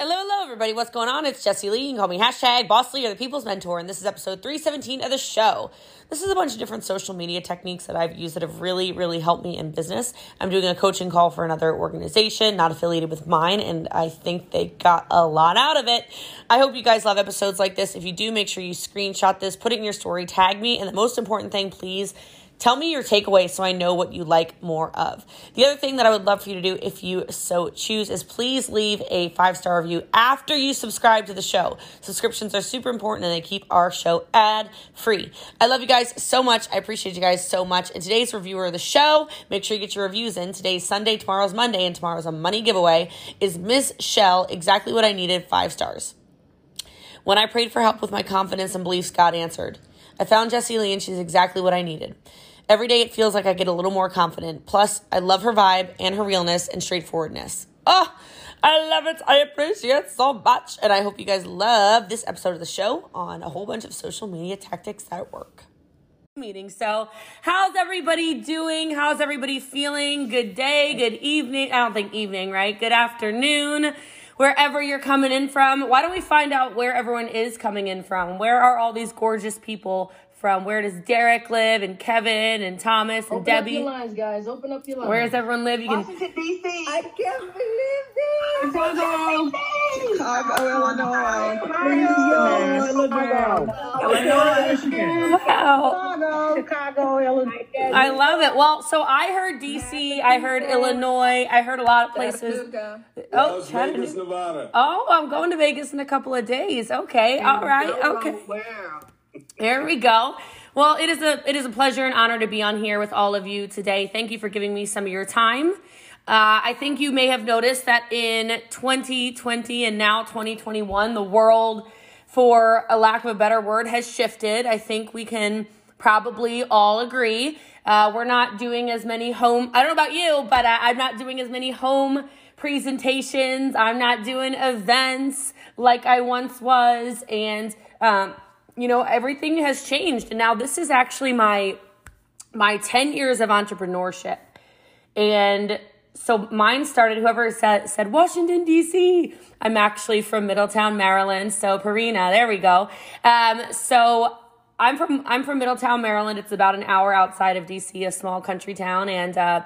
Hello, hello, everybody. What's going on? It's Jessie Lee. You can call me hashtag Boss Lee or the People's Mentor, and this is episode 317 of the show. This is a bunch of different social media techniques that I've used that have really, really helped me in business. I'm doing a coaching call for another organization, not affiliated with mine, and I think they got a lot out of it. I hope you guys love episodes like this. If you do, make sure you screenshot this, put it in your story, tag me, and the most important thing, please Tell me your takeaway so I know what you like more of. The other thing that I would love for you to do, if you so choose, is please leave a five star review after you subscribe to the show. Subscriptions are super important and they keep our show ad free. I love you guys so much. I appreciate you guys so much. And today's reviewer of the show, make sure you get your reviews in. Today's Sunday, tomorrow's Monday, and tomorrow's a money giveaway, is Miss Shell. Exactly what I needed, five stars. When I prayed for help with my confidence and beliefs, God answered. I found Jessie Lee and she's exactly what I needed. Every day it feels like I get a little more confident. Plus, I love her vibe and her realness and straightforwardness. Oh, I love it. I appreciate it so much. And I hope you guys love this episode of the show on a whole bunch of social media tactics that work. Meeting. So, how's everybody doing? How's everybody feeling? Good day, good evening. I don't think evening, right? Good afternoon wherever you're coming in from. Why don't we find out where everyone is coming in from? Where are all these gorgeous people from where does Derek live and Kevin and Thomas and Open Debbie? Up your lines, guys. Open up your lines. Where does everyone live? You can. Washington, D.C. I can't believe this. Chicago. Chicago, Illinois. Ohio, Illinois. Michigan. Wow. Chicago, Illinois. I love it. Well, so I heard DC, I heard Illinois, I heard a lot of places. Oh, Chattanooga. Vegas, Nevada. Oh, I'm going to Vegas in a couple of days. Okay, all right, okay. Wow. There we go. Well, it is a it is a pleasure and honor to be on here with all of you today. Thank you for giving me some of your time. Uh, I think you may have noticed that in 2020 and now 2021, the world, for a lack of a better word, has shifted. I think we can probably all agree. Uh, we're not doing as many home. I don't know about you, but I, I'm not doing as many home presentations. I'm not doing events like I once was, and um, you know everything has changed. And now this is actually my my 10 years of entrepreneurship, and so mine started. Whoever said said Washington D.C. I'm actually from Middletown, Maryland. So Parina, there we go. Um, so I'm from I'm from Middletown, Maryland. It's about an hour outside of DC, a small country town, and uh,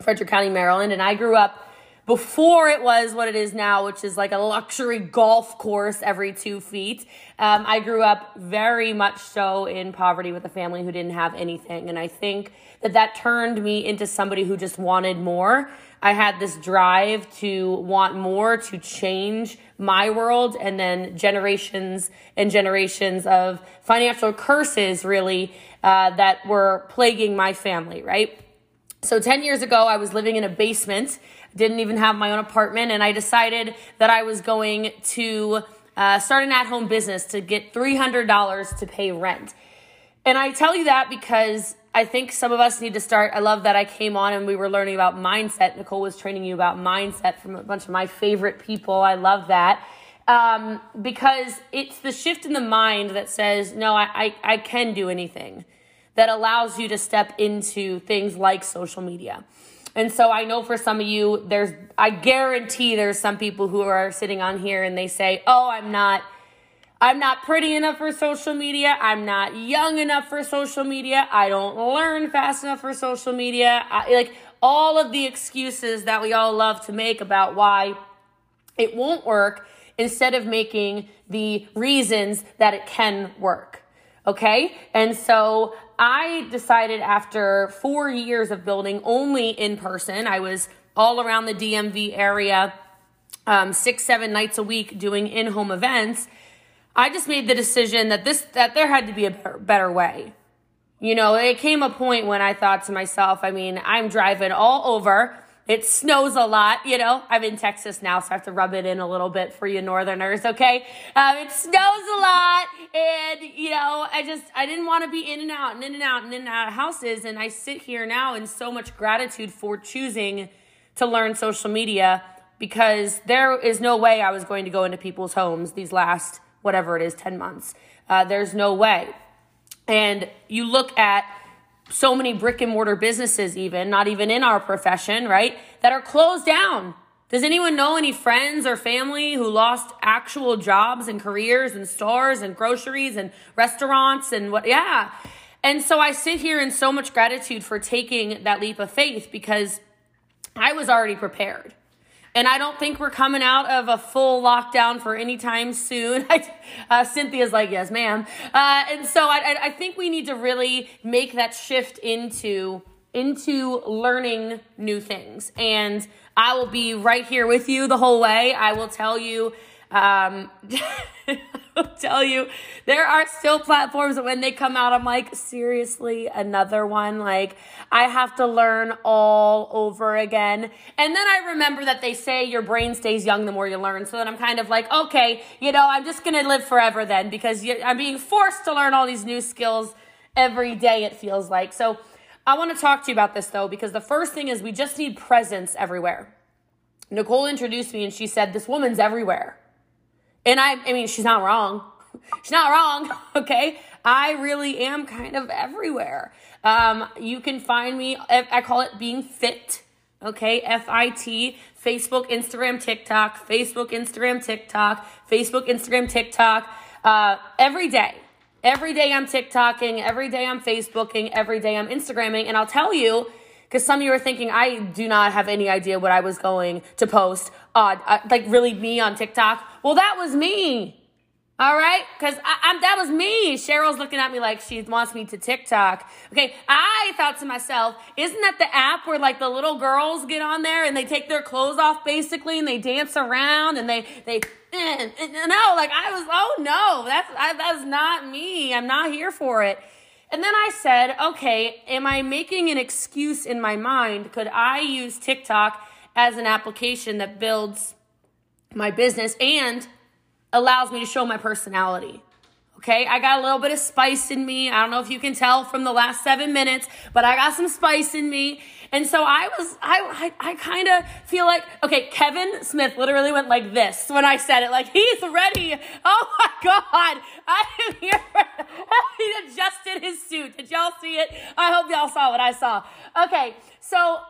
Frederick County, Maryland. And I grew up before it was what it is now, which is like a luxury golf course every two feet. Um, I grew up very much so in poverty with a family who didn't have anything, and I think that that turned me into somebody who just wanted more. I had this drive to want more, to change my world, and then generations and generations of financial curses really uh, that were plaguing my family, right? So 10 years ago, I was living in a basement, didn't even have my own apartment, and I decided that I was going to uh, start an at home business to get $300 to pay rent. And I tell you that because I think some of us need to start. I love that I came on and we were learning about mindset. Nicole was training you about mindset from a bunch of my favorite people. I love that. Um, because it's the shift in the mind that says, no, I, I, I can do anything that allows you to step into things like social media. And so I know for some of you, there's, I guarantee there's some people who are sitting on here and they say, oh, I'm not, I'm not pretty enough for social media. I'm not young enough for social media. I don't learn fast enough for social media. I, like all of the excuses that we all love to make about why it won't work instead of making the reasons that it can work. Okay. And so I decided after four years of building only in person, I was all around the DMV area, um, six, seven nights a week doing in home events. I just made the decision that this, that there had to be a better, better way. You know, it came a point when I thought to myself, I mean, I'm driving all over. It snows a lot, you know. I'm in Texas now, so I have to rub it in a little bit for you northerners, okay? Um, it snows a lot, and, you know, I just, I didn't want to be in and out and in and out and in and out of houses. And I sit here now in so much gratitude for choosing to learn social media because there is no way I was going to go into people's homes these last, whatever it is, 10 months. Uh, there's no way. And you look at so many brick and mortar businesses, even not even in our profession, right, that are closed down Does anyone know any friends or family who lost actual jobs and careers and stores and groceries and restaurants and what? Yeah. And so I sit here in so much gratitude for taking that leap of faith because I was already prepared. And I don't think we're coming out of a full lockdown for any time soon. uh, Cynthia's like, yes, ma'am. Uh, and so I, I think we need to really make that shift into into learning new things. And I will be right here with you the whole way. I will tell you, um, I'll tell you, there are still platforms that when they come out, I'm like, seriously, another one. Like, I have to learn all over again. And then I remember that they say your brain stays young the more you learn. So then I'm kind of like, okay, you know, I'm just going to live forever then because I'm being forced to learn all these new skills every day, it feels like. So, I want to talk to you about this though, because the first thing is we just need presence everywhere. Nicole introduced me and she said, This woman's everywhere. And I, I mean, she's not wrong. she's not wrong. Okay. I really am kind of everywhere. Um, you can find me, I call it being fit. Okay. F I T, Facebook, Instagram, TikTok, Facebook, Instagram, TikTok, Facebook, Instagram, TikTok, uh, every day. Every day I'm TikToking, every day I'm Facebooking, every day I'm Instagramming. And I'll tell you, because some of you are thinking, I do not have any idea what I was going to post. Uh, uh like really me on TikTok. Well, that was me. All right, because that was me. Cheryl's looking at me like she wants me to TikTok. Okay, I thought to myself, isn't that the app where like the little girls get on there and they take their clothes off basically and they dance around and they they eh, eh, no, like I was, oh no, that's I, that's not me. I'm not here for it. And then I said, okay, am I making an excuse in my mind? Could I use TikTok as an application that builds my business and allows me to show my personality. Okay, I got a little bit of spice in me. I don't know if you can tell from the last seven minutes, but I got some spice in me. And so I was, I, I, I kind of feel like, okay, Kevin Smith literally went like this when I said it, like he's ready. Oh my God, I am here. he adjusted his suit. Did y'all see it? I hope y'all saw what I saw. Okay, so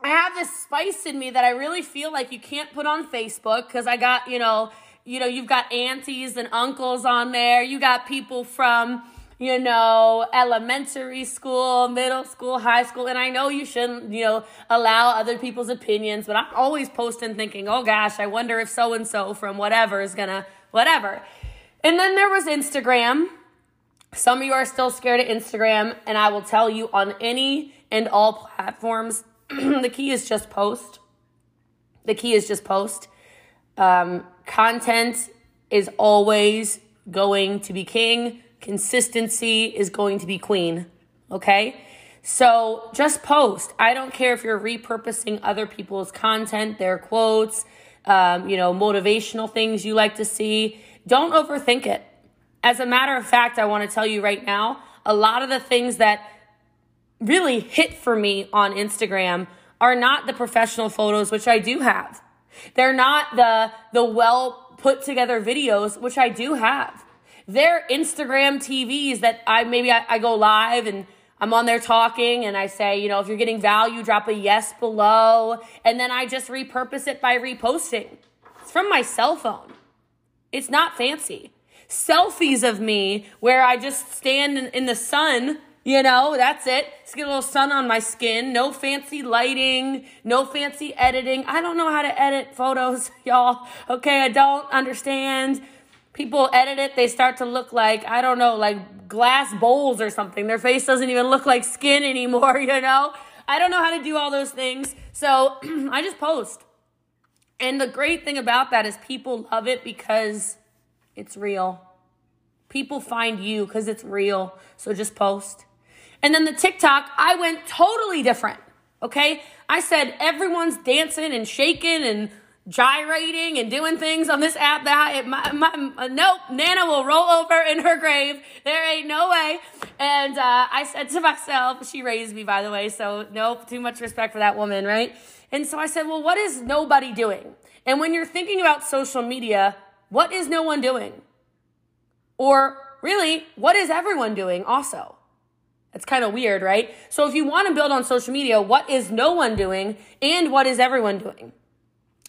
I have this spice in me that I really feel like you can't put on Facebook because I got, you know, you know, you've got aunties and uncles on there. You got people from, you know, elementary school, middle school, high school. And I know you shouldn't, you know, allow other people's opinions, but I'm always posting thinking, oh gosh, I wonder if so and so from whatever is gonna, whatever. And then there was Instagram. Some of you are still scared of Instagram, and I will tell you on any and all platforms, the key is just post. The key is just post. Um, content is always going to be king, consistency is going to be queen. Okay? So just post. I don't care if you're repurposing other people's content, their quotes, um, you know, motivational things you like to see. Don't overthink it. As a matter of fact, I want to tell you right now, a lot of the things that really hit for me on Instagram are not the professional photos, which I do have. They're not the, the well put together videos, which I do have. They're Instagram TVs that I maybe I, I go live and I'm on there talking and I say, you know, if you're getting value, drop a yes below. And then I just repurpose it by reposting. It's from my cell phone. It's not fancy. Selfies of me where I just stand in, in the sun you know, that's it. Just get a little sun on my skin. No fancy lighting, no fancy editing. I don't know how to edit photos, y'all. Okay, I don't understand. People edit it, they start to look like, I don't know, like glass bowls or something. Their face doesn't even look like skin anymore, you know? I don't know how to do all those things. So I just post. And the great thing about that is people love it because it's real. People find you because it's real. So just post. And then the TikTok, I went totally different. Okay. I said everyone's dancing and shaking and gyrating and doing things on this app that I, my, my, nope, Nana will roll over in her grave. There ain't no way. And uh, I said to myself, she raised me, by the way, so nope, too much respect for that woman, right? And so I said, well, what is nobody doing? And when you're thinking about social media, what is no one doing? Or really, what is everyone doing also? It's kind of weird, right? So if you want to build on social media, what is no one doing and what is everyone doing?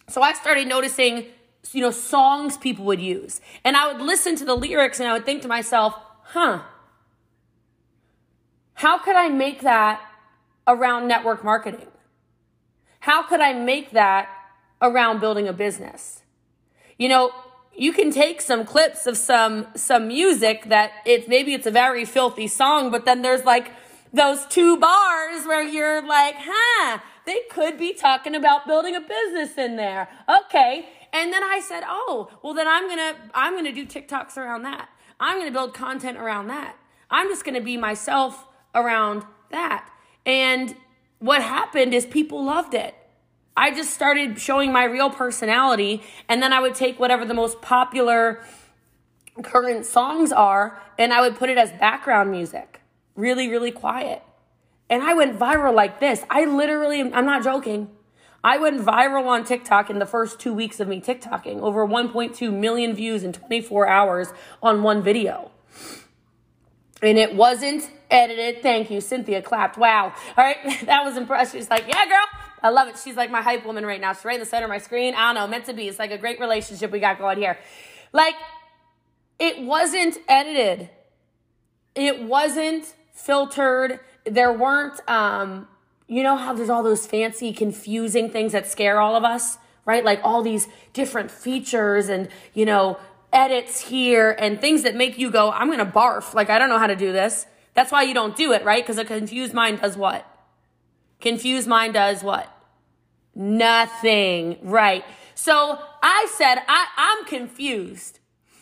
So I started noticing, you know, songs people would use. And I would listen to the lyrics and I would think to myself, huh, how could I make that around network marketing? How could I make that around building a business? You know, you can take some clips of some some music that it's maybe it's a very filthy song, but then there's like those two bars where you're like, huh, they could be talking about building a business in there. Okay. And then I said, oh, well then I'm gonna I'm gonna do TikToks around that. I'm gonna build content around that. I'm just gonna be myself around that. And what happened is people loved it. I just started showing my real personality, and then I would take whatever the most popular current songs are and I would put it as background music, really, really quiet. And I went viral like this. I literally, I'm not joking. I went viral on TikTok in the first two weeks of me TikToking, over 1.2 million views in 24 hours on one video. And it wasn't edited. Thank you. Cynthia clapped. Wow. All right. That was impressive. She's like, yeah, girl. I love it. She's like my hype woman right now. She's right in the center of my screen. I don't know. Meant to be. It's like a great relationship we got going here. Like, it wasn't edited. It wasn't filtered. There weren't, um, you know how there's all those fancy, confusing things that scare all of us, right? Like all these different features and, you know, edits here and things that make you go, I'm going to barf. Like, I don't know how to do this. That's why you don't do it, right? Because a confused mind does what? Confused mind does what? Nothing, right? So I said, I, I'm confused.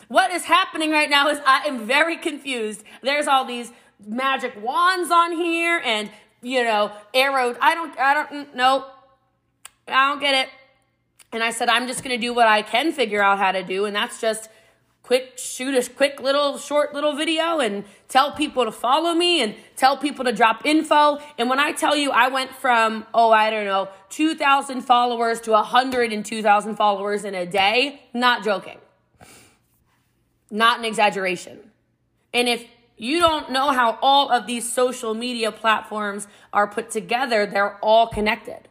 What is happening right now is I am very confused. There's all these magic wands on here and, you know, arrows. I don't, I don't, mm, nope. I don't get it. And I said, I'm just going to do what I can figure out how to do. And that's just quick shoot a quick little short little video and tell people to follow me and tell people to drop info. And when I tell you I went from, oh, I don't know, 2,000 followers to 102,000 followers in a day, not joking. Not an exaggeration. And if you don't know how all of these social media platforms are put together, they're all connected.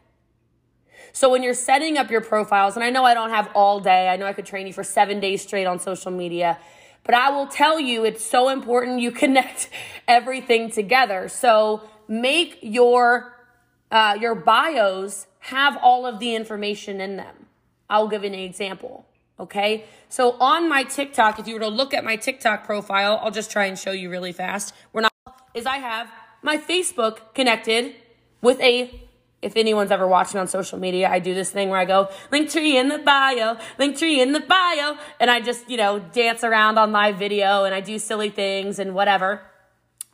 So when you're setting up your profiles, and I know I don't have all day, I know I could train you for seven days straight on social media, but I will tell you it's so important you connect everything together. So make your uh, your bios have all of the information in them. I'll give an example. Okay. So on my TikTok, if you were to look at my TikTok profile, I'll just try and show you really fast. We're not, is I have my Facebook connected with a if anyone's ever watching on social media, I do this thing where I go, link tree in the bio, link tree in the bio. And I just, you know, dance around on live video and I do silly things and whatever.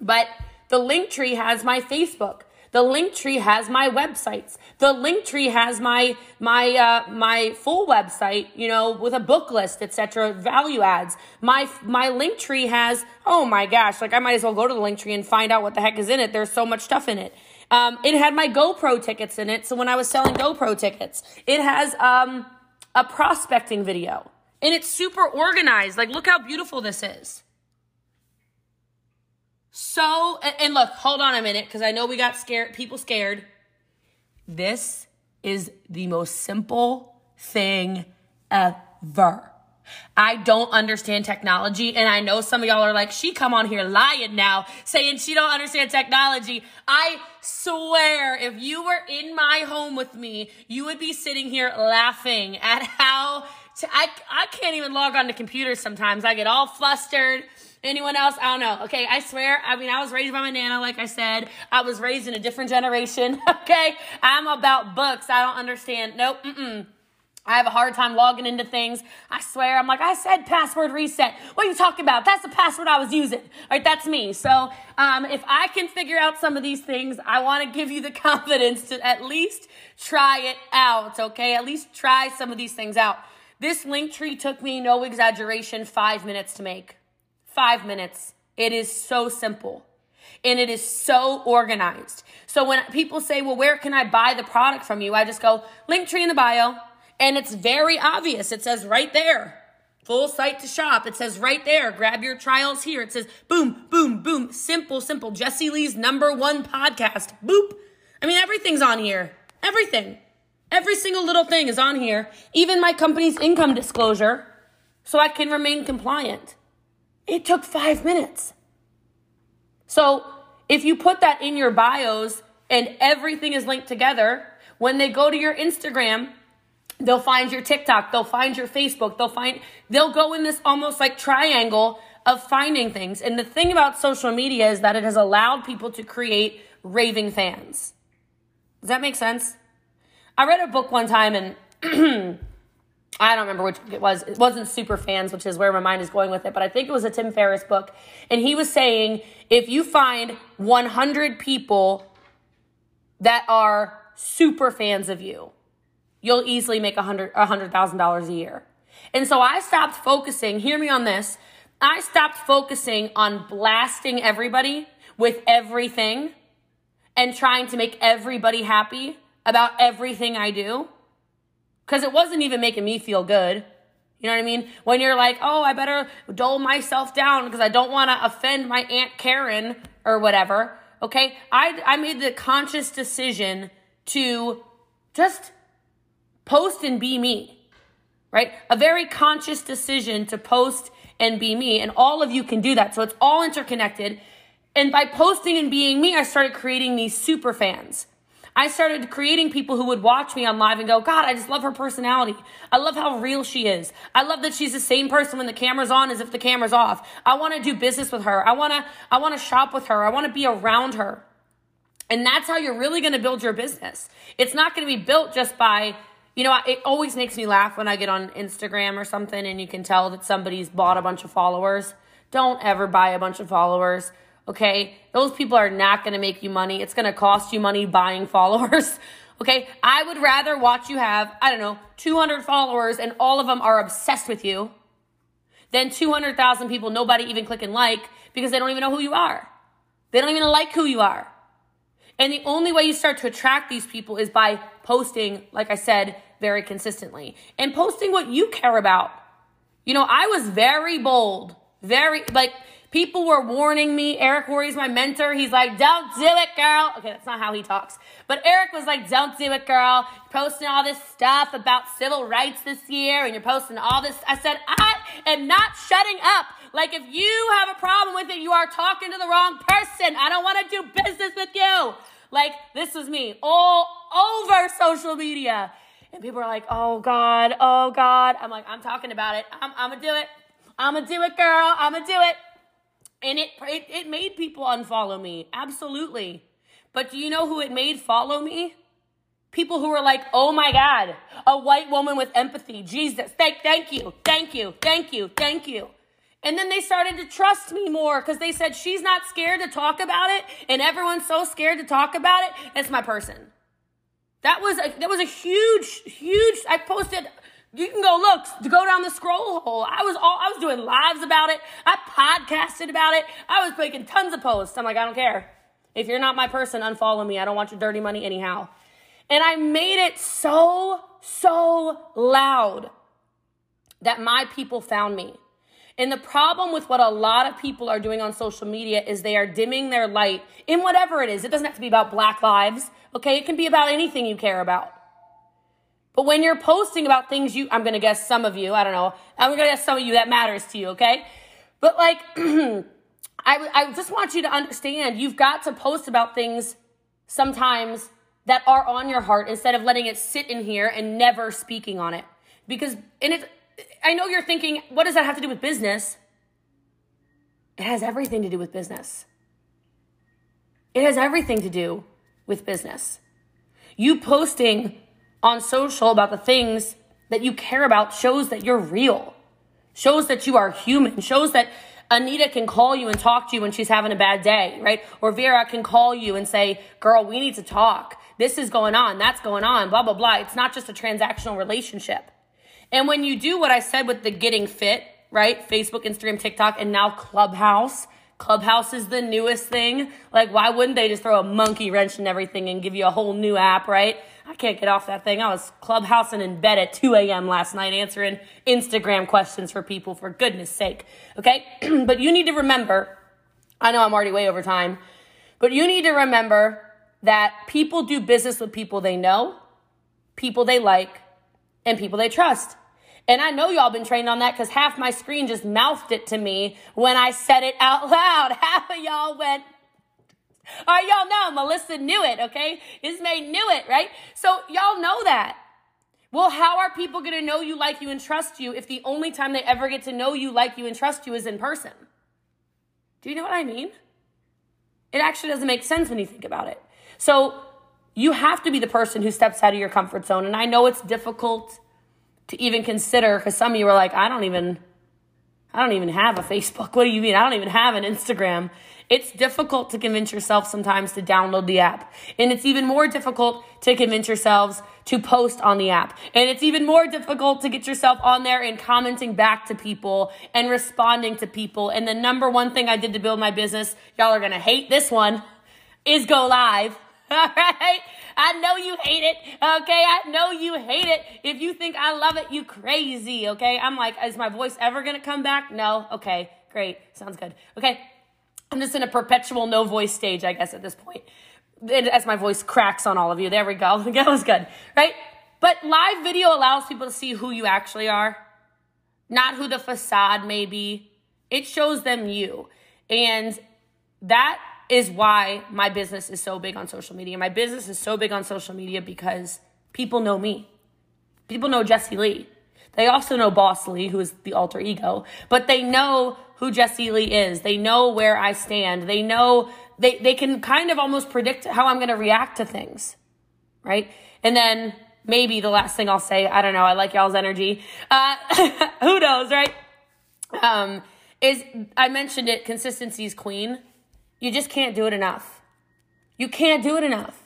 But the link tree has my Facebook. The link tree has my websites. The link tree has my my uh, my full website, you know, with a book list, etc. Value adds. My my link tree has oh my gosh, like I might as well go to the link tree and find out what the heck is in it. There's so much stuff in it. Um, it had my GoPro tickets in it. So when I was selling GoPro tickets, it has um, a prospecting video and it's super organized. Like, look how beautiful this is. So, and, and look, hold on a minute because I know we got scared, people scared. This is the most simple thing ever. I don't understand technology. And I know some of y'all are like, she come on here lying now, saying she don't understand technology. I swear, if you were in my home with me, you would be sitting here laughing at how I can't even log on to computers sometimes. I get all flustered. Anyone else? I don't know. Okay, I swear. I mean, I was raised by my nana, like I said. I was raised in a different generation. Okay, I'm about books. I don't understand. Nope. Mm-mm. I have a hard time logging into things. I swear, I'm like, I said password reset. What are you talking about? That's the password I was using. All right, that's me. So, um, if I can figure out some of these things, I want to give you the confidence to at least try it out, okay? At least try some of these things out. This link tree took me, no exaggeration, five minutes to make. Five minutes. It is so simple and it is so organized. So when people say, well, where can I buy the product from you? I just go, link tree in the bio and it's very obvious. It says right there, full site to shop. It says right there, grab your trials here. It says boom, boom, boom. Simple, simple. Jessie Lee's number one podcast. Boop. I mean, everything's on here. Everything. Every single little thing is on here, even my company's income disclosure, so I can remain compliant. It took five minutes. So if you put that in your bios and everything is linked together, when they go to your Instagram, they'll find your TikTok, they'll find your Facebook, they'll find, they'll go in this almost like triangle of finding things. And the thing about social media is that it has allowed people to create raving fans. Does that make sense? I read a book one time and I don't remember which it was. It wasn't Super Fans, which is where my mind is going with it, but I think it was a Tim Ferriss book. And he was saying if you find 100 people that are super fans of you, you'll easily make a hundred a hundred thousand dollars a year. And so I stopped focusing, hear me on this. I stopped focusing on blasting everybody with everything and trying to make everybody happy about everything I do. Cause it wasn't even making me feel good. You know what I mean? When you're like, oh, I better dull myself down because I don't want to offend my Aunt Karen or whatever. Okay. I, I made the conscious decision to just post and be me, right? A very conscious decision to post and be me. And all of you can do that. So it's all interconnected. And by posting and being me, I started creating these super fans. I started creating people who would watch me on live and go, God, I just love her personality. I love how real she is. I love that she's the same person when the camera's on as if the camera's off. I want to do business with her. I want to, I want to shop with her. I want to be around her. And that's how you're really going to build your business. It's not going to be built just by, you know, it always makes me laugh when I get on Instagram or something and you can tell that somebody's bought a bunch of followers. Don't ever buy a bunch of followers Okay. Those people are not going to make you money. It's going to cost you money buying followers. Okay. I would rather watch you have, I don't know, 200 followers and all of them are obsessed with you than 200,000 people nobody even click and like because they don't even know who you are. They don't even like who you are. And the only way you start to attract these people is by posting, like I said, very consistently and posting what you care about. You know, I was very bold, very, like, People were warning me. Eric Worre's my mentor. He's like, don't do it, girl. Okay, that's not how he talks. But Eric was like, don't do it, girl. You're posting all this stuff about civil rights this year and you're posting all this. I said, I am not shutting up. Like, if you have a problem with it, you are talking to the wrong person. I don't want to do business with you. Like, this was me all over social media. And people are like, oh God, oh God. I'm like, I'm talking about it. I'm, I'm gonna do it. I'm gonna do it, girl. I'm gonna do it. And it, it, it made people unfollow me. Absolutely. But do you know who it made follow me? People who were like, oh my God, a white woman with empathy. Jesus, thank, thank you, thank you, thank you, thank you. And then they started to trust me more because they said she's not scared to talk about it, and everyone's so scared to talk about it. It's my person. That was a, that was a huge, huge. I posted you can go look, to go down the scroll hole. I was all, I was doing lives about it. I podcasted about it. I was making tons of posts. I'm like, I don't care. If you're not my person, unfollow me. I don't want your dirty money anyhow. And I made it so, so loud that my people found me. And the problem with what a lot of people are doing on social media is they are dimming their light in whatever it is. It doesn't have to be about black lives, okay? It can be about anything you care about. But when you're posting about things you, I'm to guess some of you, I don't know, I'm to guess some of you that matters to you, okay? But like, I, I just want you to understand you've got to post about things sometimes that are on your heart instead of letting it sit in here and never speaking on it. Because, and it, I know you're thinking, what does that have to do with business? It has everything to do with business. It has everything to do with business. You posting on social about the things that you care about shows that you're real, shows that you are human, shows that Anita can call you and talk to you when she's having a bad day, right? Or Vera can call you and say, girl, we need to talk. This is going on. That's going on, blah, blah, blah. It's not just a transactional relationship. And when you do what I said with the getting fit, right? Facebook, Instagram, TikTok, and now Clubhouse. Clubhouse is the newest thing. Like, why wouldn't they just throw a monkey wrench in everything and give you a whole new app, right? I can't get off that thing. I was clubhousing in bed at 2 a.m. last night answering Instagram questions for people, for goodness sake. Okay? but you need to remember, I know I'm already way over time, but you need to remember that people do business with people they know people they like, and people they trust. And I know y'all been trained on that because half my screen just mouthed it to me when I said it out loud. Half of y'all went, all right, y'all know Melissa knew it, okay? Ismay knew it, right? So y'all know that. Well, how are people going to know you, like you, and trust you if the only time they ever get to know you, like you, and trust you is in person? Do you know what I mean? It actually doesn't make sense when you think about it. So you have to be the person who steps out of your comfort zone. And I know it's difficult to even consider because some of you are like, I don't even, I don't even have a Facebook. What do you mean? I don't even have an Instagram. It's difficult to convince yourself sometimes to download the app. And it's even more difficult to convince yourselves to post on the app. And it's even more difficult to get yourself on there and commenting back to people and responding to people. And the number one thing I did to build my business, y'all are going to hate this one, is go live. All right. I know you hate it. Okay. I know you hate it. If you think I love it, you crazy. Okay. I'm like, is my voice ever going to come back? No. Okay. Great. Sounds good. Okay. I'm just in a perpetual no voice stage, I guess, at this point. As my voice cracks on all of you. There we go. That was good. Right. But live video allows people to see who you actually are, not who the facade may be. It shows them you. And that is why my business is so big on social media. My business is so big on social media because people know me. People know Jessie Lee. They also know Boss Lee, who is the alter ego, but they know who Jessie Lee is. They know where I stand. They know they, they can kind of almost predict how I'm going to react to things. Right. And then maybe the last thing I'll say, I don't know. I like y'all's energy. Uh, who knows? Right. Um, is I mentioned it. Consistency is queen. You just can't do it enough. You can't do it enough.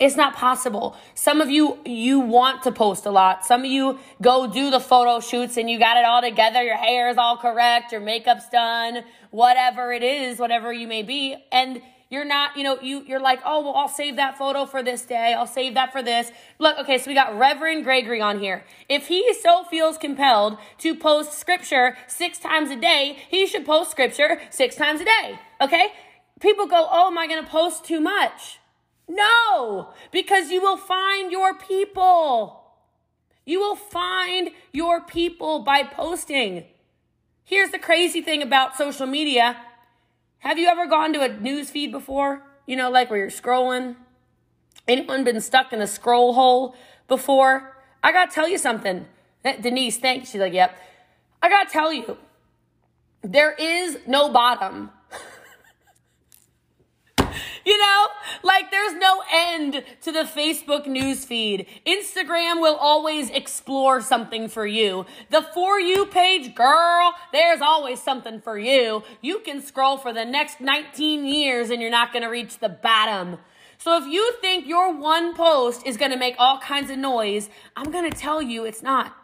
It's not possible. Some of you, you want to post a lot. Some of you go do the photo shoots and you got it all together. Your hair is all correct. Your makeup's done. Whatever it is, whatever you may be. And you're not, you know, you, you're like, oh, well, I'll save that photo for this day. I'll save that for this. Look, okay, so we got Reverend Gregory on here. If he so feels compelled to post scripture six times a day, he should post scripture six times a day. Okay? People go, oh, am I going to post too much? No, because you will find your people. You will find your people by posting. Here's the crazy thing about social media. Have you ever gone to a news feed before? You know, like where you're scrolling? Anyone been stuck in a scroll hole before? I gotta tell you something. Eh, Denise, thanks. She's like, yep. I gotta tell you, there is no bottom you know, like there's no end to the Facebook newsfeed. Instagram will always explore something for you. The For You page, girl, there's always something for you. You can scroll for the next 19 years and you're not going to reach the bottom. So if you think your one post is going to make all kinds of noise, I'm going to tell you it's not.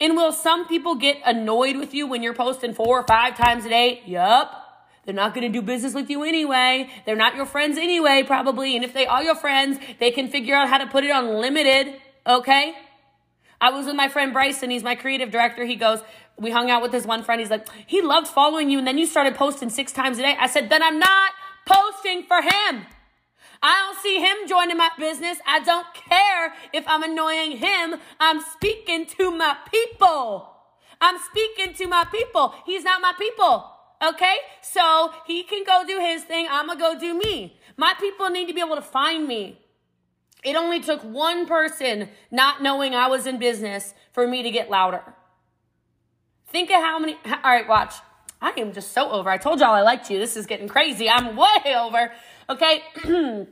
And will some people get annoyed with you when you're posting four or five times a day? Yup. They're not going to do business with you anyway. They're not your friends anyway, probably. And if they are your friends, they can figure out how to put it on limited. Okay. I was with my friend Bryson. He's my creative director. He goes, we hung out with this one friend. He's like, he loved following you. And then you started posting six times a day. I said, then I'm not posting for him. I don't see him joining my business. I don't care if I'm annoying him. I'm speaking to my people. I'm speaking to my people. He's not my people. Okay? So he can go do his thing. I'm going to go do me. My people need to be able to find me. It only took one person not knowing I was in business for me to get louder. Think of how many. All right, watch. I am just so over. I told y'all I liked you. This is getting crazy. I'm way over. Okay.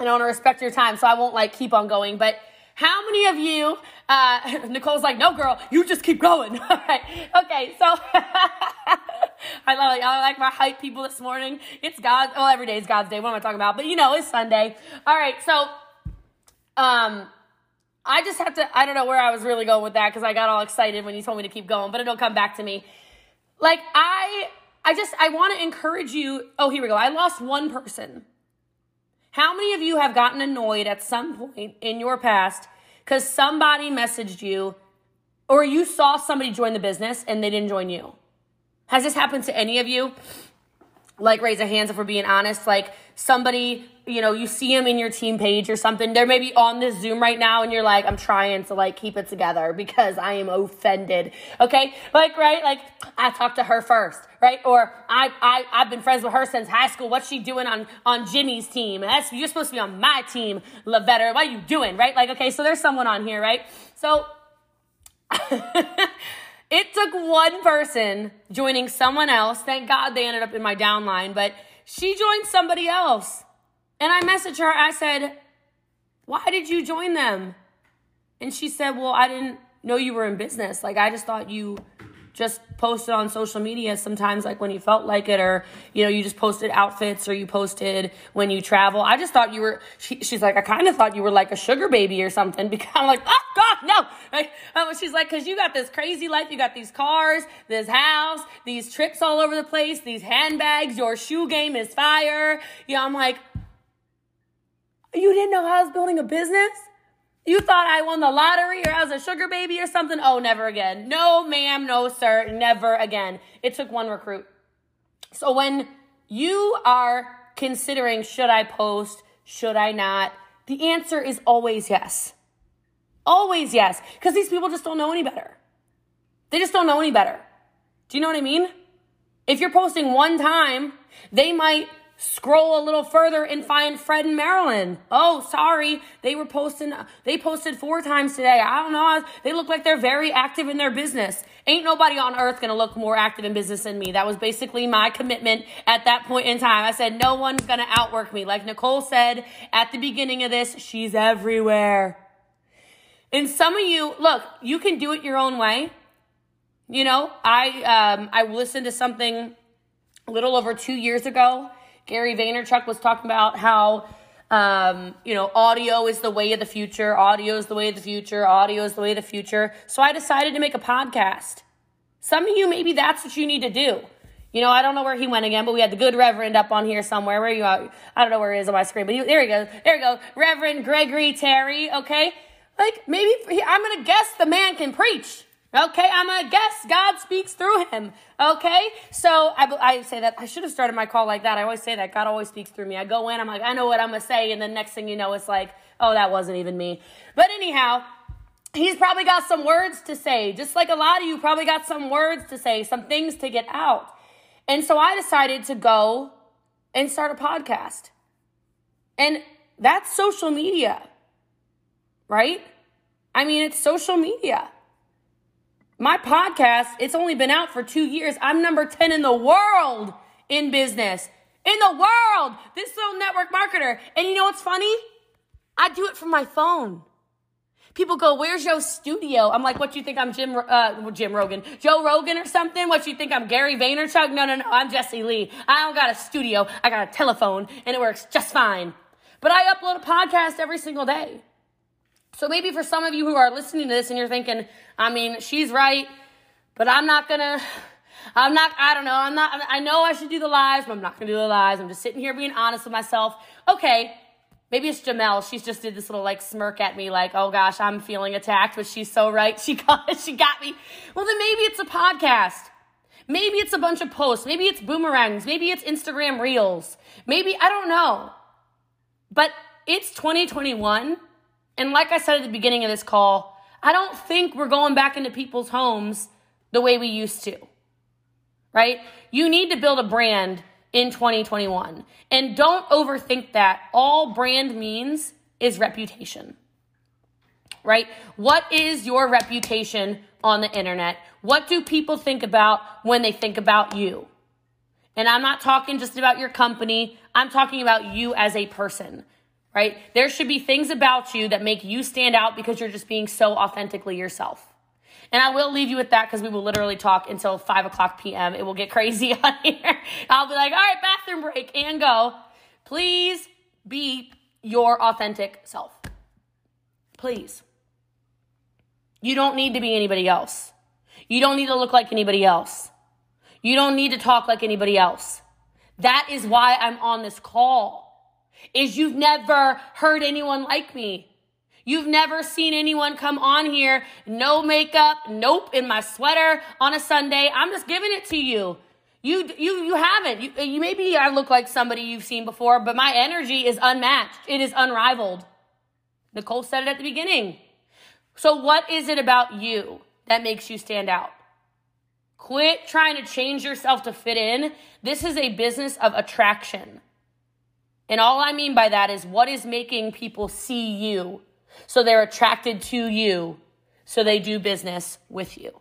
And I want to respect your time, so I won't like keep on going. But how many of you, uh, Nicole's like, no, girl, you just keep going. All right. Okay. So I it. I like my hype people this morning. It's God. Well, every day is God's day. What am I talking about? But you know, it's Sunday. All right. So, um, I just have to, I don't know where I was really going with that because I got all excited when you told me to keep going, but it'll come back to me. Like, I, I just, I want to encourage you. Oh, here we go. I lost one person. How many of you have gotten annoyed at some point in your past because somebody messaged you or you saw somebody join the business and they didn't join you? Has this happened to any of you? Like raise a hands if we're being honest. Like somebody, you know, you see them in your team page or something. They're maybe on this Zoom right now and you're like, I'm trying to like keep it together because I am offended. Okay. Like, right? Like I talked to her first, right? Or I, I, I've been friends with her since high school. What's she doing on, on Jimmy's team? That's, you're supposed to be on my team, Lavetta. What are you doing? Right? Like, okay. So there's someone on here, right? So it took one person joining someone else. Thank God they ended up in my downline, but she joined somebody else. And I messaged her. I said, Why did you join them? And she said, Well, I didn't know you were in business. Like, I just thought you just posted on social media sometimes like when you felt like it or you know you just posted outfits or you posted when you travel. I just thought you were she, she's like i kind of thought you were like a sugar baby or something because i'm like oh god no. Like, she's like because you got this crazy life. You got these cars this house these trips all over the place these handbags your shoe game is fire yeah i'm like you didn't know i was building a business you thought I won the lottery or I was a sugar baby or something? Oh, never again. No, ma'am, no, sir, never again. It took one recruit. So when you are considering should I post, should I not, the answer is always yes. Always yes. Because these people just don't know any better. They just don't know any better. Do you know what I mean? If you're posting one time, they might Scroll a little further and find Fred and Marilyn. Oh, sorry. They were posting, they posted four times today. I don't know. They look like they're very active in their business. Ain't nobody on earth gonna look more active in business than me. That was basically my commitment at that point in time. I said, no one's gonna outwork me. Like Nicole said at the beginning of this, she's everywhere. And some of you, look, you can do it your own way. You know, I, um, I listened to something a little over two years ago Gary Vaynerchuk was talking about how um, you know, audio is the way of the future. Audio is the way of the future. Audio is the way of the future. So I decided to make a podcast. Some of you, maybe that's what you need to do. You know, I don't know where he went again, but we had the good Reverend up on here somewhere. Where you are? I don't know where he is on my screen, but he, there he goes. There he goes. Reverend Gregory Terry, okay? Like, maybe, I'm gonna guess the man can preach. Okay, I'm a guess God speaks through him. Okay, so I, I say that I should have started my call like that. I always say that God always speaks through me. I go in, I'm like, I know what I'm gonna say, and the next thing you know, it's like, oh, that wasn't even me. But anyhow, he's probably got some words to say, just like a lot of you probably got some words to say, some things to get out. And so I decided to go and start a podcast. And that's social media, right? I mean, it's social media. My podcast, it's only been out for two years. I'm number 10 in the world in business. In the world, this little network marketer. And you know what's funny? I do it from my phone. People go, "Where's your studio?" I'm like, "What you think I'm Jim uh, Jim Rogan, Joe Rogan or something? What you think I'm Gary Vaynerchuk?" No, no, no. I'm Jessie Lee. I don't got a studio. I got a telephone, and it works just fine. But I upload a podcast every single day. So maybe for some of you who are listening to this and you're thinking, I mean, she's right, but I'm not gonna, I'm not, I don't know, I'm not, I know I should do the lives, but I'm not gonna do the lives. I'm just sitting here being honest with myself. Okay, maybe it's Jamel. She's just did this little like smirk at me, like, oh gosh, I'm feeling attacked, but she's so right. She got, she got me. Well, then maybe it's a podcast. Maybe it's a bunch of posts. Maybe it's boomerangs. Maybe it's Instagram reels. Maybe, I don't know. But it's 2021 and like I said at the beginning of this call, I don't think we're going back into people's homes the way we used to. Right? You need to build a brand in 2021. And don't overthink that. All brand means is reputation. Right? What is your reputation on the internet? What do people think about when they think about you? And I'm not talking just about your company, I'm talking about you as a person right? There should be things about you that make you stand out because you're just being so authentically yourself. And I will leave you with that because we will literally talk until 5 o'clock p.m. It will get crazy on here. I'll be like, all right, bathroom break and go. Please be your authentic self. Please. You don't need to be anybody else. You don't need to look like anybody else. You don't need to talk like anybody else. That is why I'm on this call is you've never heard anyone like me. You've never seen anyone come on here, no makeup, nope, in my sweater on a Sunday. I'm just giving it to you. You you you haven't. You, you maybe I look like somebody you've seen before, but my energy is unmatched. It is unrivaled. Nicole said it at the beginning. So what is it about you that makes you stand out? Quit trying to change yourself to fit in. This is a business of attraction. And all I mean by that is what is making people see you so they're attracted to you so they do business with you.